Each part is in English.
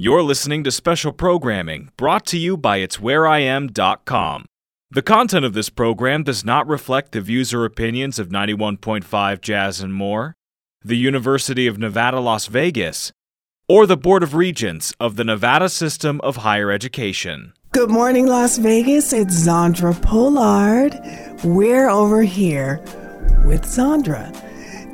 You're listening to special programming brought to you by It'sWhereIam.com. The content of this program does not reflect the views or opinions of 91.5 Jazz and More, the University of Nevada, Las Vegas, or the Board of Regents of the Nevada System of Higher Education. Good morning, Las Vegas. It's Zandra Pollard. We're over here with Zandra.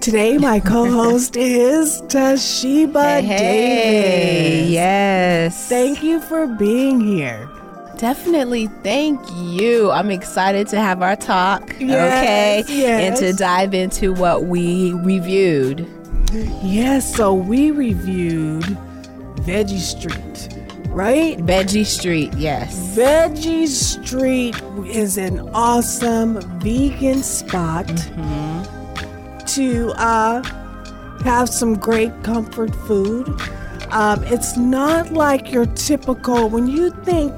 Today, my co host is De'Sheba Hey, Davis. yes. Thank you for being here. Definitely thank you. I'm excited to have our talk, Yes, okay? yes. And to dive into what we reviewed. Yes, so we reviewed Veggie Street, right? Veggie Street, yes. Veggie Street is an awesome vegan spot mm-hmm. To uh, have some great comfort food. Um, it's not like your typical, when you think,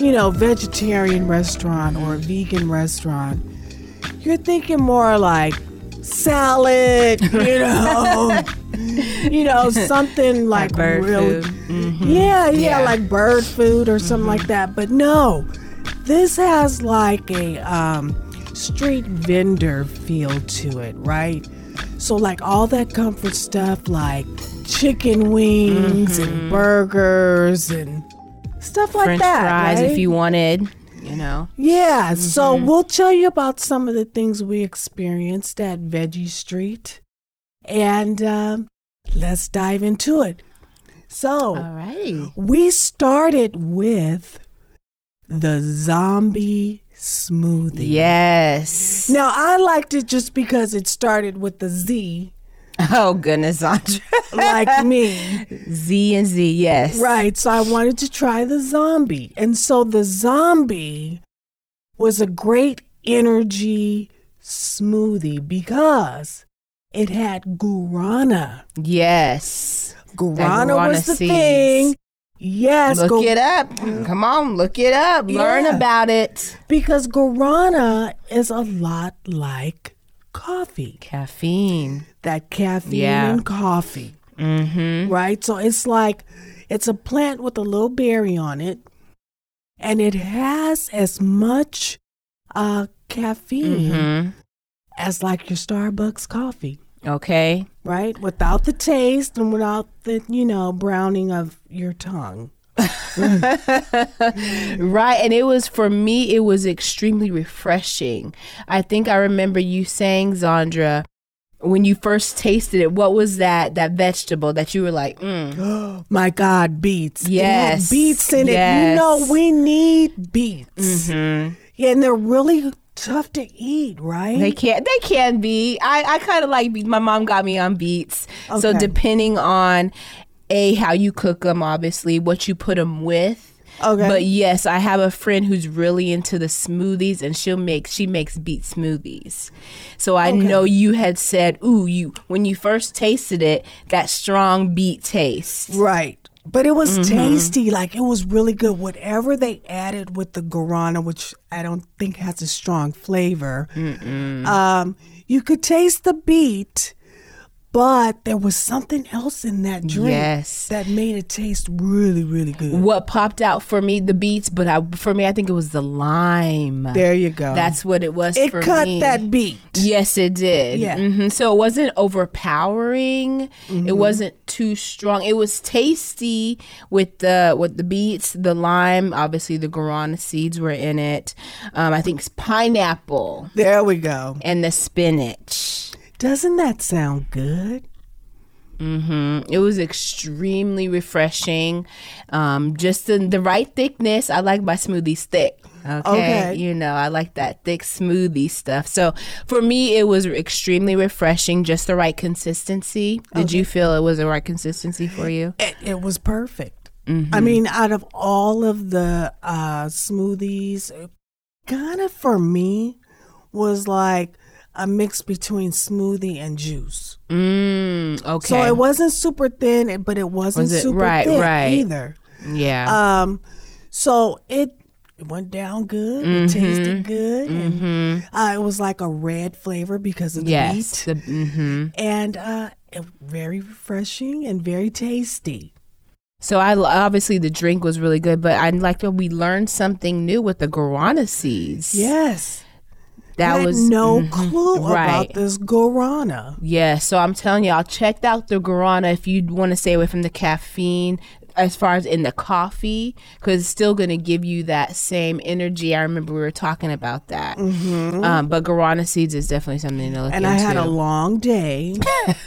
you know, vegetarian restaurant or vegan restaurant, you're thinking more like salad, you know, you know, something like, bird really. Mhm. yeah, yeah, Yeah. like bird food or something like that. But no, this has like a um, street vendor feel to it, right? So like all that comfort stuff, like chicken wings and burgers and stuff like French that. fries right? if you wanted, you know. Yeah, so we'll tell you about some of the things we experienced at Veggie Street, and um, let's dive into it. So. All right. We started with the zombie smoothie. Yes. Now I liked it just because it started with the Z, Oh, goodness, Andre. like me. Z and Z, yes. Right. So I wanted to try the zombie. And so the zombie was a great energy smoothie because it had guarana. Yes. Guarana guarana was the seeds. thing. Yes, Look gu- it up. Come on, look it up. Learn Yeah. about it. because guarana is a lot like coffee. Caffeine. that caffeine Yeah. and coffee, Mm-hmm. right? So it's like it's a plant with a little berry on it, and it has as much uh, caffeine Mm-hmm. as like your Starbucks coffee, Okay. right? Without the taste and without the you know browning of your tongue. Right. And it was for me, it was extremely refreshing. I think I remember you saying, Zandra, when you first tasted it, what was that that vegetable that you were like, mm. My God, beets! Yes, beets in it. You know we need beets. Mhm. Yeah, and they're really tough to eat, right? They can they can be. I, I kind of like beets. My mom got me on beets. So depending on a how you cook them, obviously what you put them with. Okay. But yes, I have a friend who's really into the smoothies, and she'll make she makes beet smoothies. So I know you had said, "Ooh, you when you first tasted it, that strong beet taste." Right. But it was Mm-hmm. tasty. Like it was really good. Whatever they added with the guarana, which I don't think has a strong flavor, um, you could taste the beet, but there was something else in that drink Yes. that made it taste really, really good. What popped out for me, the beets, but I, for me, I think it was the lime. There you go. That's what it was it cut me. that beet. Yes, it did. Yeah. hmm So it wasn't overpowering. Mm-hmm. It wasn't too strong. It was tasty with the with the beets, the lime. Obviously, the guarana seeds were in it. Um, I think it's pineapple There we go. and the spinach. Doesn't that sound good? Mm-hmm. It was extremely refreshing. Um, just the, the right thickness. I like my smoothies thick. Okay. Okay. You know, I like that thick smoothie stuff. So for me, it was extremely refreshing, just the right consistency. Did you feel it was the right consistency for you? It, it was perfect. I mean, out of all of the uh, smoothies, kind of for me was like a mix between smoothie and juice. Mm, okay. So it wasn't super thin, but it wasn't Was it- super right, thick right. either. yeah. Um, so it it went down good. It tasted good, and uh, it was like a red flavor because of the yes. The, hmm and uh, very refreshing and very tasty. So I obviously the drink was really good, but I like that we learned something new with the guarana seeds. Yes. That had was no mhm, clue about this guarana. Yeah, so I'm telling y'all, check out the guarana if you want to stay away from the caffeine. As far as in the coffee, because it's still going to give you that same energy. I remember we were talking about that. Um, but guarana seeds is definitely something to look And into. I had a long day,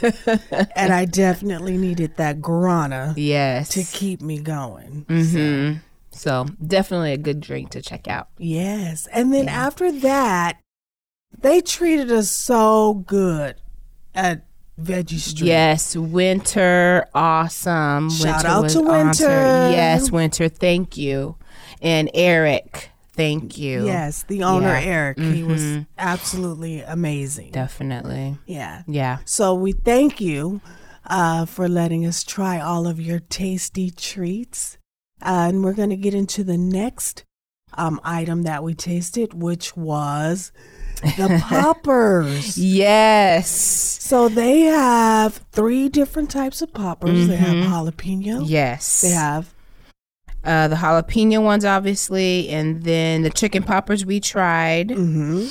and I definitely needed that guarana yes. to keep me going. hmm So definitely a good drink to check out. Yes. And then after that, they treated us so good at Veggie Street. Yes, Winter, awesome. Shout winter out to Winter. awesome. Yes, Winter, thank you. And Eric, thank you. Yes, the owner Yeah. Eric, he was Mhm. absolutely amazing. Definitely. Yeah. Yeah. So we thank you uh, for letting us try all of your tasty treats, uh, and we're going to get into the next um, item that we tasted, which was the poppers. Yes. So they have three different types of poppers. They have Mhm. jalapeno. Yes. They have uh, the jalapeno ones, obviously, and then the chicken poppers we tried, hmm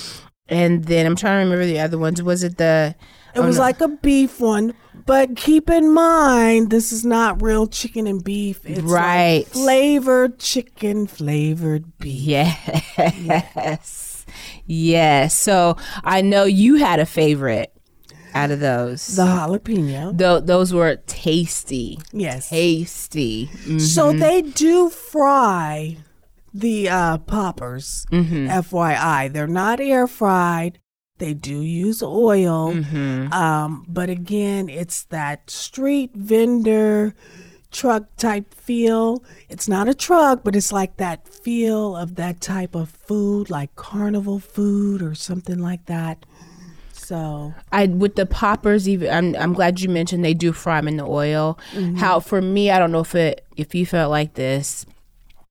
and then I'm trying to remember the other ones. Was it the? It oh, was no. like a beef one, but keep in mind this is not real chicken and beef. It's like Right. flavored chicken, flavored beef. Yes. Yes. So I know you had a favorite out of those. The jalapeno. Tho- those were tasty. Yes. Tasty. Mhm. So they do fry the uh, poppers. Mhm. FYI, they're not air fried. They do use oil. Mhm. Um, but again, it's that street vendor truck type feel. It's not a truck, but it's like that feel of that type of food, like carnival food or something like that. So, I with the poppers even I'm I'm glad you mentioned they do fry them in the oil. Mm-hmm. How for me I don't know if it if you felt like this,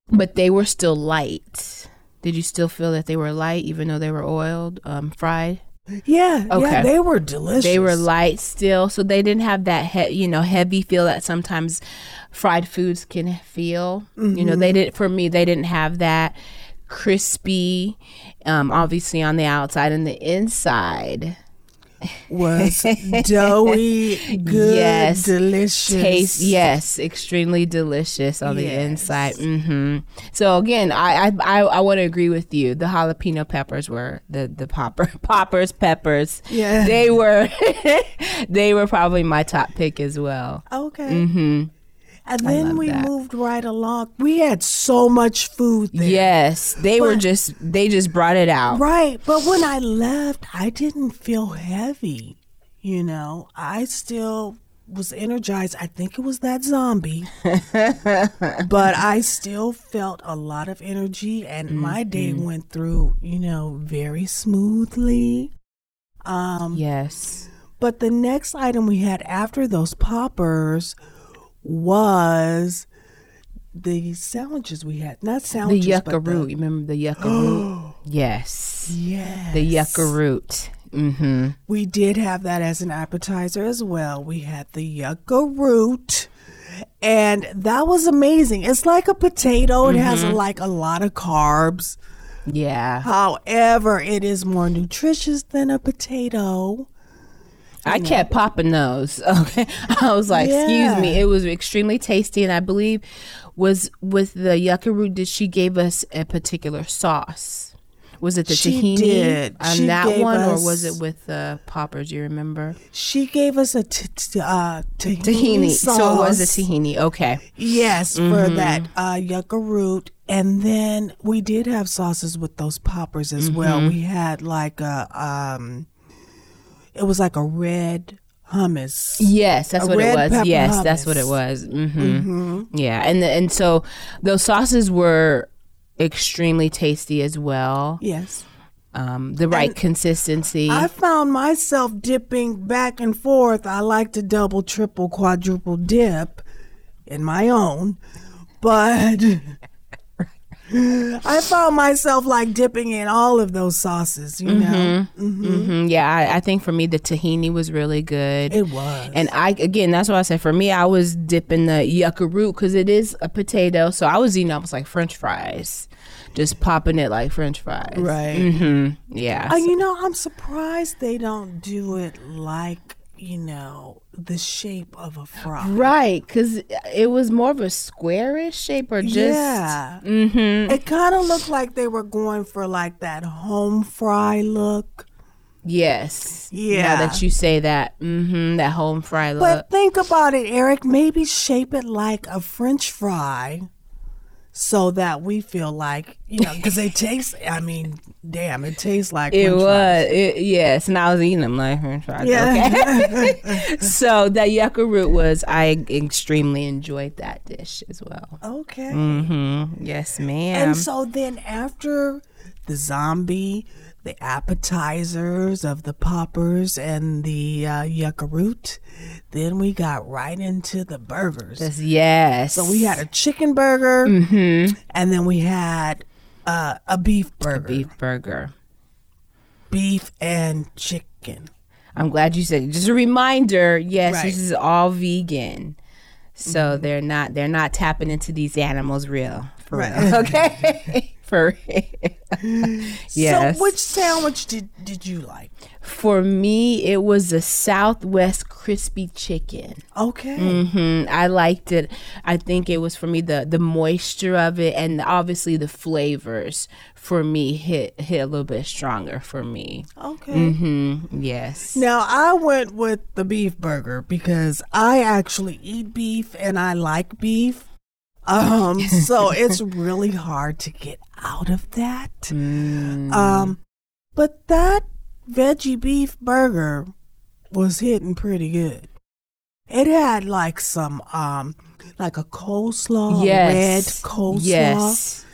but they were still light. Did you still feel that they were light even though they were oiled, um, fried? yeah, yeah, Okay. they were delicious. They were light still, so they didn't have that he- you know heavy feel that sometimes fried foods can feel. You know, they didn't. For me, they didn't have that crispy, um, obviously on the outside and the inside. Was doughy, good, Yes. delicious. Taste yes, extremely delicious on the Yes. inside. hmm So again, I I I, I want to agree with you. The jalapeno peppers were the the popper poppers peppers. Yeah. they were they were probably my top pick as well. Okay. hmm And then we that. moved right along. We had so much food there. Yes, they were just they just brought it out. Right. But when I left, I didn't feel heavy. You know, I still was energized. I think it was that zombie. but I still felt a lot of energy and my day Mm-hmm. went through, you know, very smoothly. Um Yes. but the next item we had after those poppers was the sandwiches we had. Not sandwiches, The yucca but the- root. You remember the yucca root? Yes. Yes. The yucca root. Mm-hmm. We did have that as an appetizer as well. We had the yucca root. And that was amazing. It's like a potato. It has Mm-hmm. like a lot of carbs. Yeah. However, it is more nutritious than a potato. I kept popping those. Okay. I was like, excuse me. It was extremely tasty. And I believe was with the yucca root that she gave us a particular sauce. Was it the She tahini did. on She that one, or was it with the poppers? You remember She gave us a t- t- uh, tahini, tahini? sauce. So it was a tahini. Okay. Yes, for Mm-hmm. that uh, yucca root. And then we did have sauces with those poppers as well. Mm-hmm. We had like a, um, it was like a red hummus. Yes, that's A what it was. Yes, that's what it hummus. was. hmm Yeah, and the, and so those sauces were extremely tasty as well. Yes. Um, the right consistency. I found myself dipping back and forth. I like to double, triple, quadruple dip in my own, but I found myself like dipping in all of those sauces, you know. hmm Yeah, I, I think for me the tahini was really good. It was. And I again, that's why I said for me, I was dipping the yucca root because it is a potato, so I was eating almost like French fries, just popping it like French fries. Right. hmm Yeah. Uh, so- you know, I'm surprised they don't do it like, you know, the shape of a fry. right, because it was more of a squarish shape, or just yeah. Mm-hmm. It kind of looked like they were going for like that home fry look. yes. Yeah. Now that you say that, mm-hmm, that home fry look. But think about it, Eric. Maybe shape it like a French fry so that we feel like, you know, because they taste, I mean, damn, it tastes like It was, it, yes, and I was eating them like French fries. Yeah. Okay. so that yucca root was, I extremely enjoyed that dish as well. Okay. Mm-hmm. Yes, ma'am. And so then after the zombie, the appetizers of the poppers and the uh, yucca root, then we got right into the burgers. Yes, yes. So we had a chicken burger, Mm-hmm. and then we had uh, a beef burger, beef. beef burger. Beef and chicken. I'm glad you said. It. Just a reminder. Yes, Right. this is all vegan. So they're not they're not tapping into these animals real for Right. real. Okay. for yes. So which sandwich did did you like? For me, it was a Southwest crispy chicken. Okay. hmm I liked it. I think it was for me the the moisture of it and obviously the flavors for me hit hit a little bit stronger for me. Okay. Mm-hmm. Yes. Now I went with the beef burger because I actually eat beef and I like beef. Um, so it's really hard to get out of that. Mm. Um, but that veggie beef burger was hitting pretty good. It had like some um like a coleslaw, red yes. coleslaw. Yes.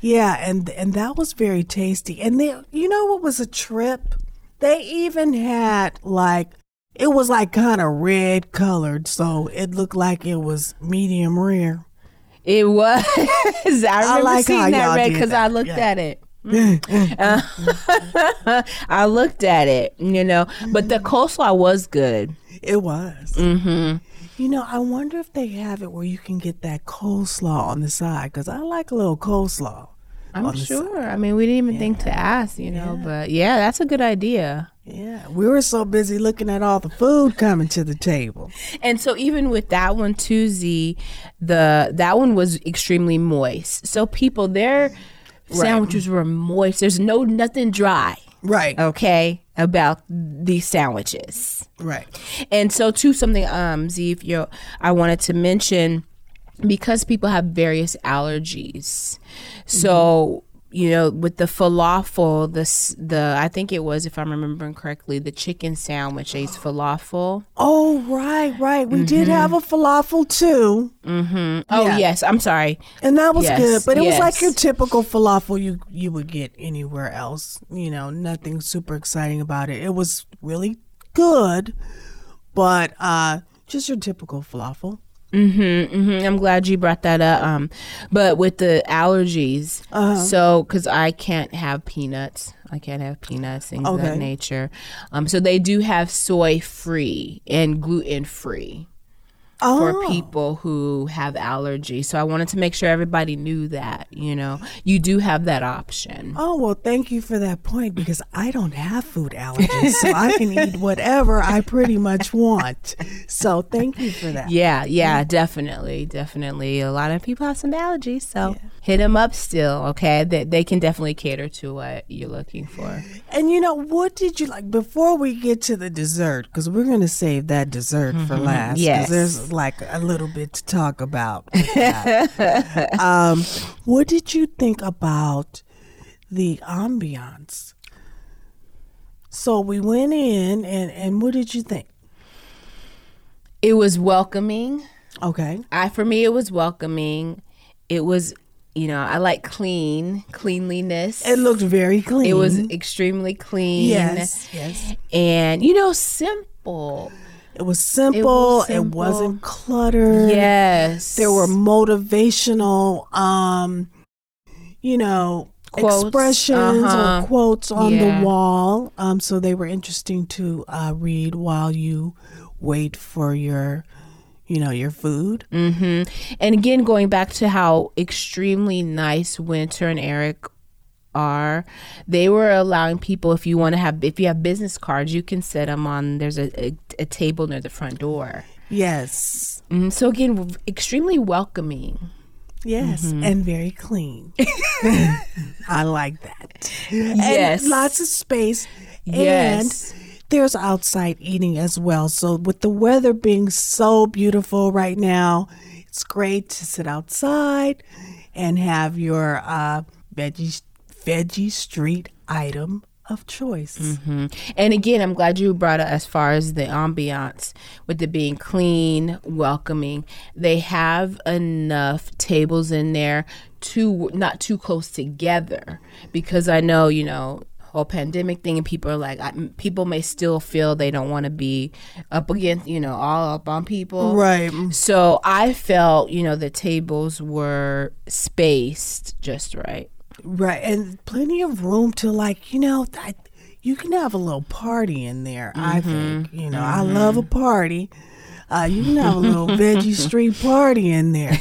Yeah, and and that was very tasty. And they, you know what was a trip? They even had like it was like kind of red colored, so it looked like it was medium rare. It was. I remember like seeing that red because I looked Yeah. at it. Uh, I looked at it, you know, but the coleslaw was good. It was. hmm You know, I wonder if they have it where you can get that coleslaw on the side because I like a little coleslaw. I'm sure. I mean, we didn't even think to ask, you know, but yeah, that's a good idea. Yeah, we were so busy looking at all the food coming to the table. And so even with that one too, Z, the that one was extremely moist. So people, their sandwiches were moist. There's no nothing dry. Right, Okay, about these sandwiches. right. And so too, something um Z, if you I wanted to mention because people have various allergies. So you know, with the falafel, the the I think it was, if I'm remembering correctly, the chicken sandwich ate falafel. Oh, right, right. We did have a falafel too. Mm-hmm. Oh Yeah. yes, I'm sorry. And that was Yes, good, but it was like your typical falafel you you would get anywhere else. You know, nothing super exciting about it. It was really good, but uh just your typical falafel. Mm-hmm, hmm I'm glad you brought that up. Um, but with the allergies, so because I can't have peanuts, I can't have peanuts, things of that nature. Um, so they do have soy free and gluten free Oh, for people who have allergies. So I wanted to make sure everybody knew that. You know, you do have that option. Oh well, thank you for that point because I don't have food allergies, so I can eat whatever I pretty much want. So thank you for that. Yeah, yeah, definitely, definitely. A lot of people have some allergies, so hit them up still. Okay, they, they can definitely cater to what you're looking for. And you know what did you like before we get to the dessert? Because we're going to save that dessert for last. Yes. there's like a little bit to talk about. um, what did you think about the ambiance? So we went in, and and what did you think? It was welcoming. Okay. I for me, it was welcoming. It was, you know, I like clean, cleanliness. It looked very clean. It was extremely clean. yes, yes. and you know, simple. It was simple. It, simple. wasn't cluttered. Yes, There were motivational, um, you know, Quotes, expressions uh-huh. or quotes on Yeah. the wall. Um, so they were interesting to uh, read while you wait for your, you know, your food. mm-hmm. And again, going back to how extremely nice Winter and Eric are, they were allowing people if you want to have if you have business cards, you can set them on. There's a, a, a table near the front door. Yes. Mm, so again, extremely welcoming. Yes, Mm-hmm. and very clean. I like that. Yes. And lots of space. Yes. And there's outside eating as well. So with the weather being so beautiful right now, it's great to sit outside and have your uh, veggie veggie street item of choice. Mm-hmm. And again, I'm glad you brought it as far as the ambiance with it being clean, welcoming. They have enough tables in there to not too close together because I know, you know, whole pandemic thing and people are like I, people may still feel they don't want to be up against, you know, all up on people. Right. So I felt, you know, the tables were spaced just right. Right, and plenty of room to like, you know, I, you can have a little party in there. I mm-hmm. think, you know, I mm-hmm. love a party. Uh, you can have a little veggie street party in there.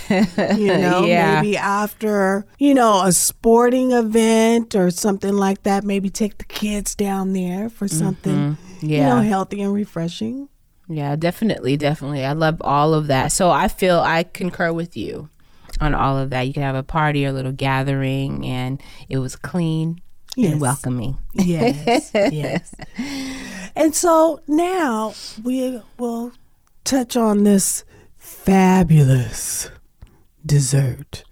You know, Yeah. maybe after you know a sporting event or something like that. Maybe take the kids down there for something, you know, healthy and refreshing. Yeah, definitely, definitely. I love all of that. So I feel I concur with you on all of that. You could have a party or a little gathering, and it was clean Yes. and welcoming. Yes, yes. And so now we will touch on this fabulous dessert.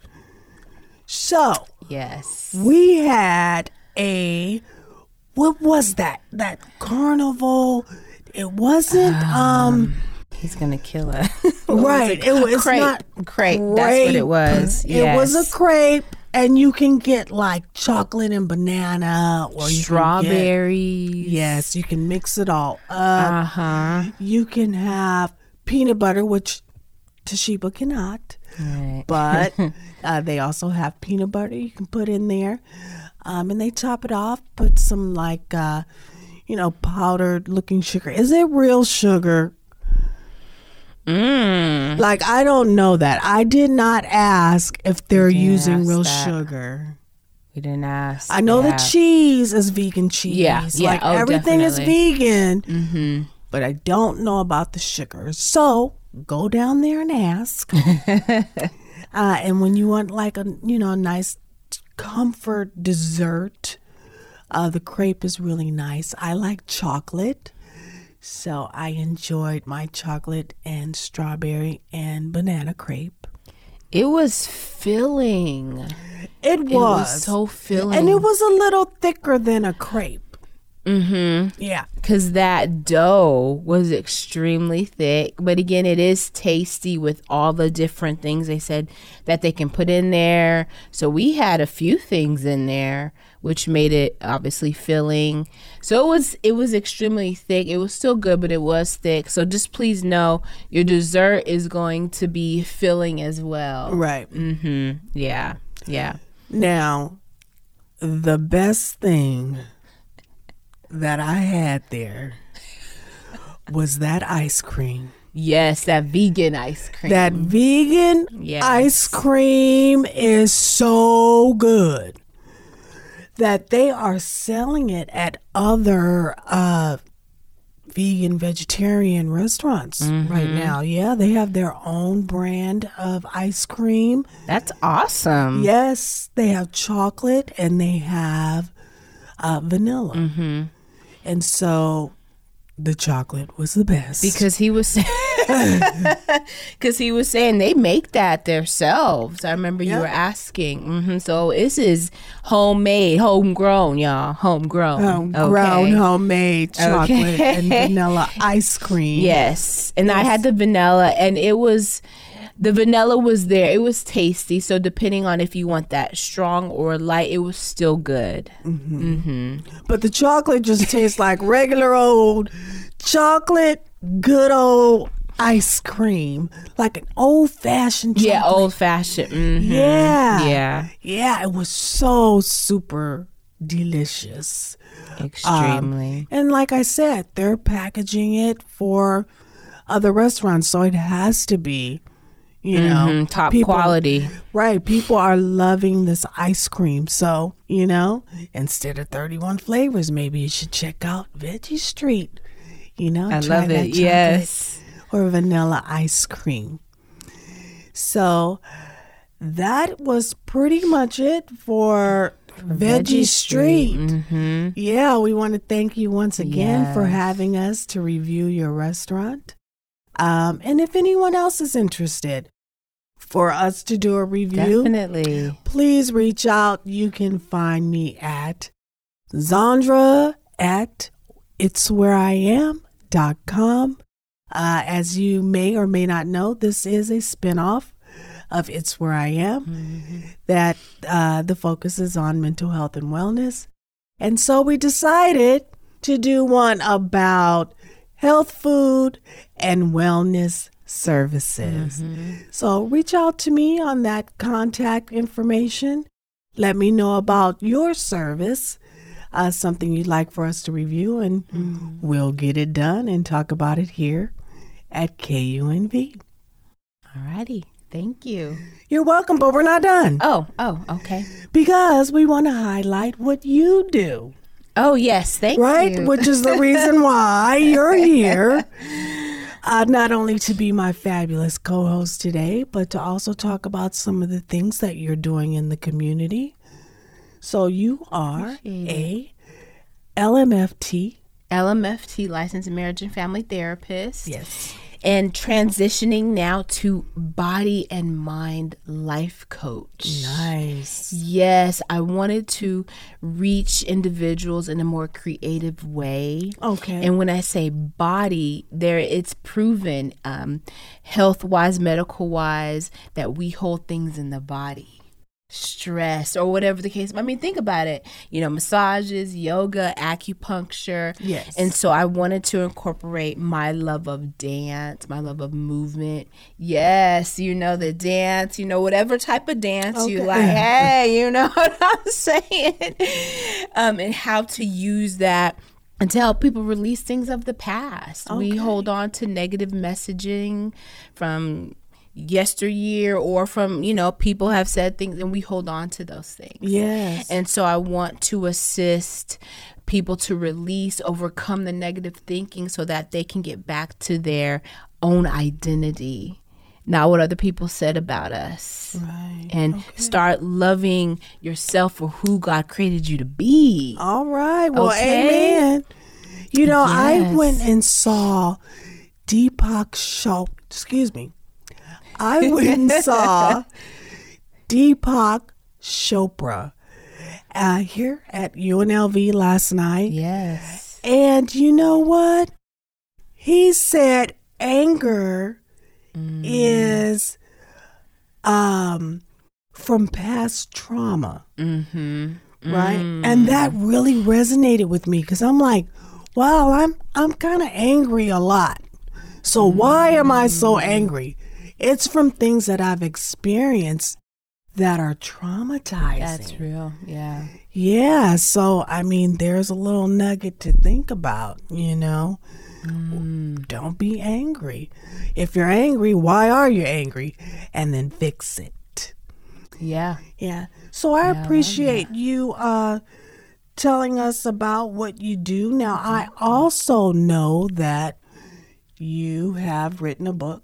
So Yes. we had a what was that? That carnival. It wasn't um He's gonna kill us. right. It was crepe. not crepe. That's what it was. It was a crepe, and you can get like chocolate and banana, or you get- strawberries. Yes, you can mix it all up. Uh huh. You can have peanut butter, which De'Sheba cannot, Right. but uh, they also have peanut butter you can put in there. Um, and they top it off, put some like, uh, you know, powdered looking sugar. Is it real sugar? Mm. Like, I don't know that. I did not ask if they're using real that. sugar. We didn't ask. I know Yeah. the cheese is vegan cheese. Yeah, yeah, Like oh, everything is vegan. Mm-hmm. But I don't know about the sugar. So go down there and ask. uh, and when you want like a you know a nice comfort dessert, uh, the crepe is really nice. I like chocolate. So I enjoyed my chocolate and strawberry and banana crepe. It was filling. It It was, was so filling. and it was a little thicker than a crepe. Mm-hmm. Yeah. because that dough was extremely thick. But again, it is tasty with all the different things they said that they can put in there. So we had a few things in there, which made it obviously filling. So it was it was extremely thick. It was still good, but it was thick. So just please know your dessert is going to be filling as well. Right. Mm-hmm. Yeah. Yeah. Now, the best thing that I had there was that ice cream. Yes, that vegan ice cream. That vegan Yes. ice cream is so good that they are selling it at other uh, vegan vegetarian restaurants right now. Yeah, they have their own brand of ice cream. That's awesome. Yes, they have chocolate and they have uh, vanilla. Mm-hmm. And so the chocolate was the best. because he was because he was saying they make that themselves. I remember you were asking. hmm So this is homemade, homegrown, y'all, homegrown. homegrown, Okay. homemade chocolate Okay. and vanilla ice cream. Yes, and I had the vanilla, and it was the vanilla was there. It was tasty. So depending on if you want that strong or light, it was still good. Mm-hmm. Mm-hmm. But the chocolate just tastes like regular old chocolate, good old ice cream, like an old fashioned. Yeah, old fashioned. Mm-hmm. Yeah. Yeah. Yeah, it was so super delicious. Extremely. Um, and like I said, they're packaging it for other restaurants, so it has to be, you know, Mhm, top people- quality. Right. People are loving this ice cream. So, you know, instead of 31 flavors, maybe you should check out Veggie Street. You know, I love it. Yes. Or vanilla ice cream. So that was pretty much it for Veggie, Street. Mm-hmm. Yeah, we want to thank you once again for having us to review your restaurant. Um, and if anyone else is interested for us to do a review, Definitely. please reach out. You can find me at Zandra at it's where I am.com. Uh, as you may or may not know, this is a spinoff of It's Where I Am that uh, the focus is on mental health and wellness. And so we decided to do one about health food and wellness services. So reach out to me on that contact information. Let me know about your service, uh, something you'd like for us to review, and we'll get it done and talk about it here at KUNV. All righty. Thank you. You're welcome, but we're not done Oh, oh, okay. because we want to highlight what you do, Oh, yes. Thank right? you. Right? Which is the reason why you're here. Uh, not only to be my fabulous co host today, but to also talk about some of the things that you're doing in the community. So, you are a LMFT. LMFT, licensed marriage and family therapist. Yes. And transitioning now to body and mind life coach. Nice. Yes, I wanted to reach individuals in a more creative way. Okay. And when I say body, there it's proven, um, health wise, medical wise, that we hold things in the body. Stress or whatever the case. I mean, think about it. You know, massages, yoga, acupuncture. Yes. And so I wanted to incorporate my love of dance, my love of movement. Yes, you know the dance, you know whatever type of dance you like. Hey, you know what I'm saying? Um, and how to use that and to help people release things of the past. We hold on to negative messaging from yesteryear or from, you know, people have said things and we hold on to those things. Yes. And so I want to assist people to release, overcome the negative thinking so that they can get back to their own identity, not what other people said about us. right. And start loving yourself for who God created you to be. All right. Well, Okay. amen. You know, I went and saw Deepak Chopra. Excuse me. I went and saw Deepak Chopra uh, here at UNLV last night. Yes. And you know what? He said anger is um from past trauma. Mm-hmm. Right? And that really resonated with me cuz I'm like, wow, I'm I'm kind of angry a lot. So why am I so angry? It's from things that I've experienced that are traumatizing. That's real. Yeah. Yeah, so I mean, there's a little nugget to think about, you know. Don't be angry. If you're angry, why are you angry? And then fix it. Yeah. Yeah. So I appreciate you uh telling us about what you do. Now, I also know that you have written a book.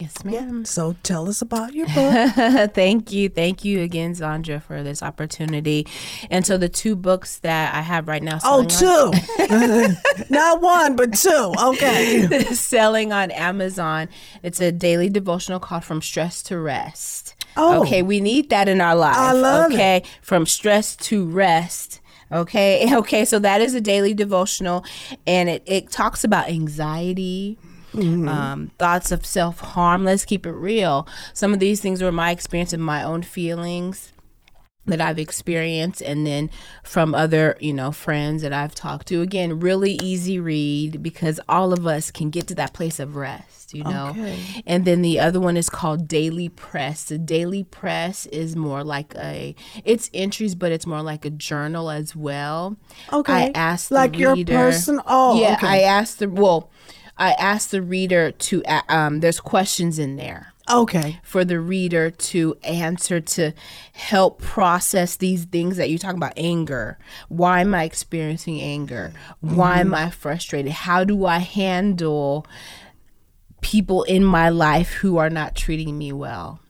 Yes, ma'am. So tell us about your book. Thank you. Thank you again, Zandra, for this opportunity. And so the two books that I have right now. Oh, two. two. Not one, but two. Okay. selling on Amazon. It's a daily devotional called From Stress to Rest. Oh. Okay, we need that in our life. I love it. okay, from stress to rest. Okay, okay, so that is a daily devotional, and it, it talks about anxiety, Mm-hmm. um, thoughts of self harm. Let's keep it real. Some of these things were my experience and my own feelings. that I've experienced and then from other, you know, friends that I've talked to. Again, really easy read because all of us can get to that place of rest, you know. Okay. And then the other one is called Daily Press. The Daily Press is more like a it's entries but it's more like a journal as well. Okay. I asked the like your reader- person. Oh, yeah, okay. I asked the well, I asked the reader to um there's questions in there. Okay. for the reader to answer to help process these things that you talk about anger. Why am i experiencing anger? Why am i frustrated? How do i handle people in my life who are not treating me well?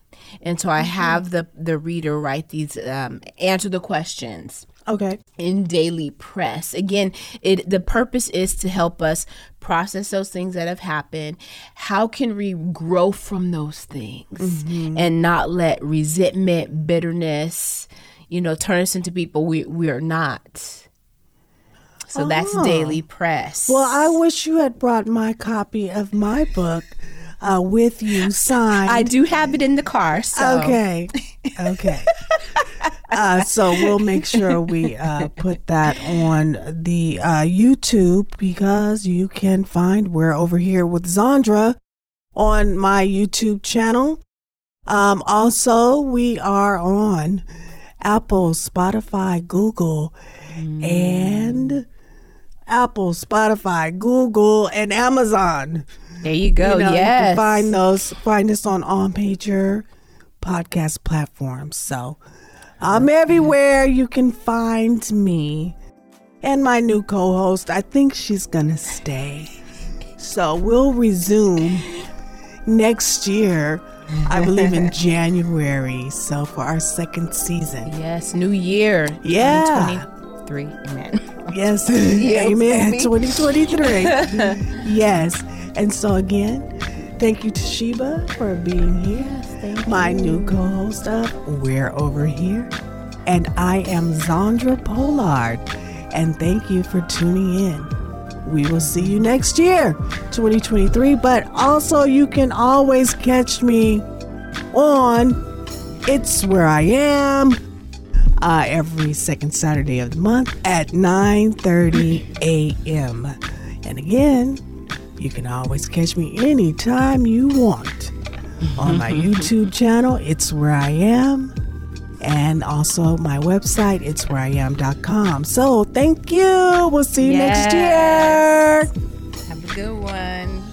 And so i have the the reader write these um, answer the questions Okay. in daily press. Again it the purpose is to help us process those things that have happened. How can we grow from those things mm-hmm. and not let resentment bitterness you know turn us into people we we are not? So that's oh. daily press. Well, I wish you had brought my copy of my book uh, with you signed. i do have it in the car so Okay. Okay. uh, so we'll make sure we uh, put that on the uh, YouTube because you can find We're Over Here with Zandra on my YouTube channel. Um, also, we are on Apple, Spotify, Google, and Apple, Spotify, Google, and Amazon. There you go You know, you yes can find those find us on all major podcast platforms. So I'm everywhere you can find me. And my new co-host, I think she's gonna stay. So we'll resume next year. I believe in January. So for our second season. yes new year Yeah. 2023 amen Yes. Amen. 2023. yes. And so again, thank you De'Sheba for being here. thank My new co-host of We're Over Here. And I am Zandra Pollard. And thank you for tuning in. We will see you next year, 2023. But also you can always catch me on It's Where I Am uh, every second Saturday of the month at 9:30 a.m. And again, you can always catch me anytime you want on my YouTube channel. It's where I am, and also my website. It's where I am.com. So thank you. We'll see you next year. Have a good year.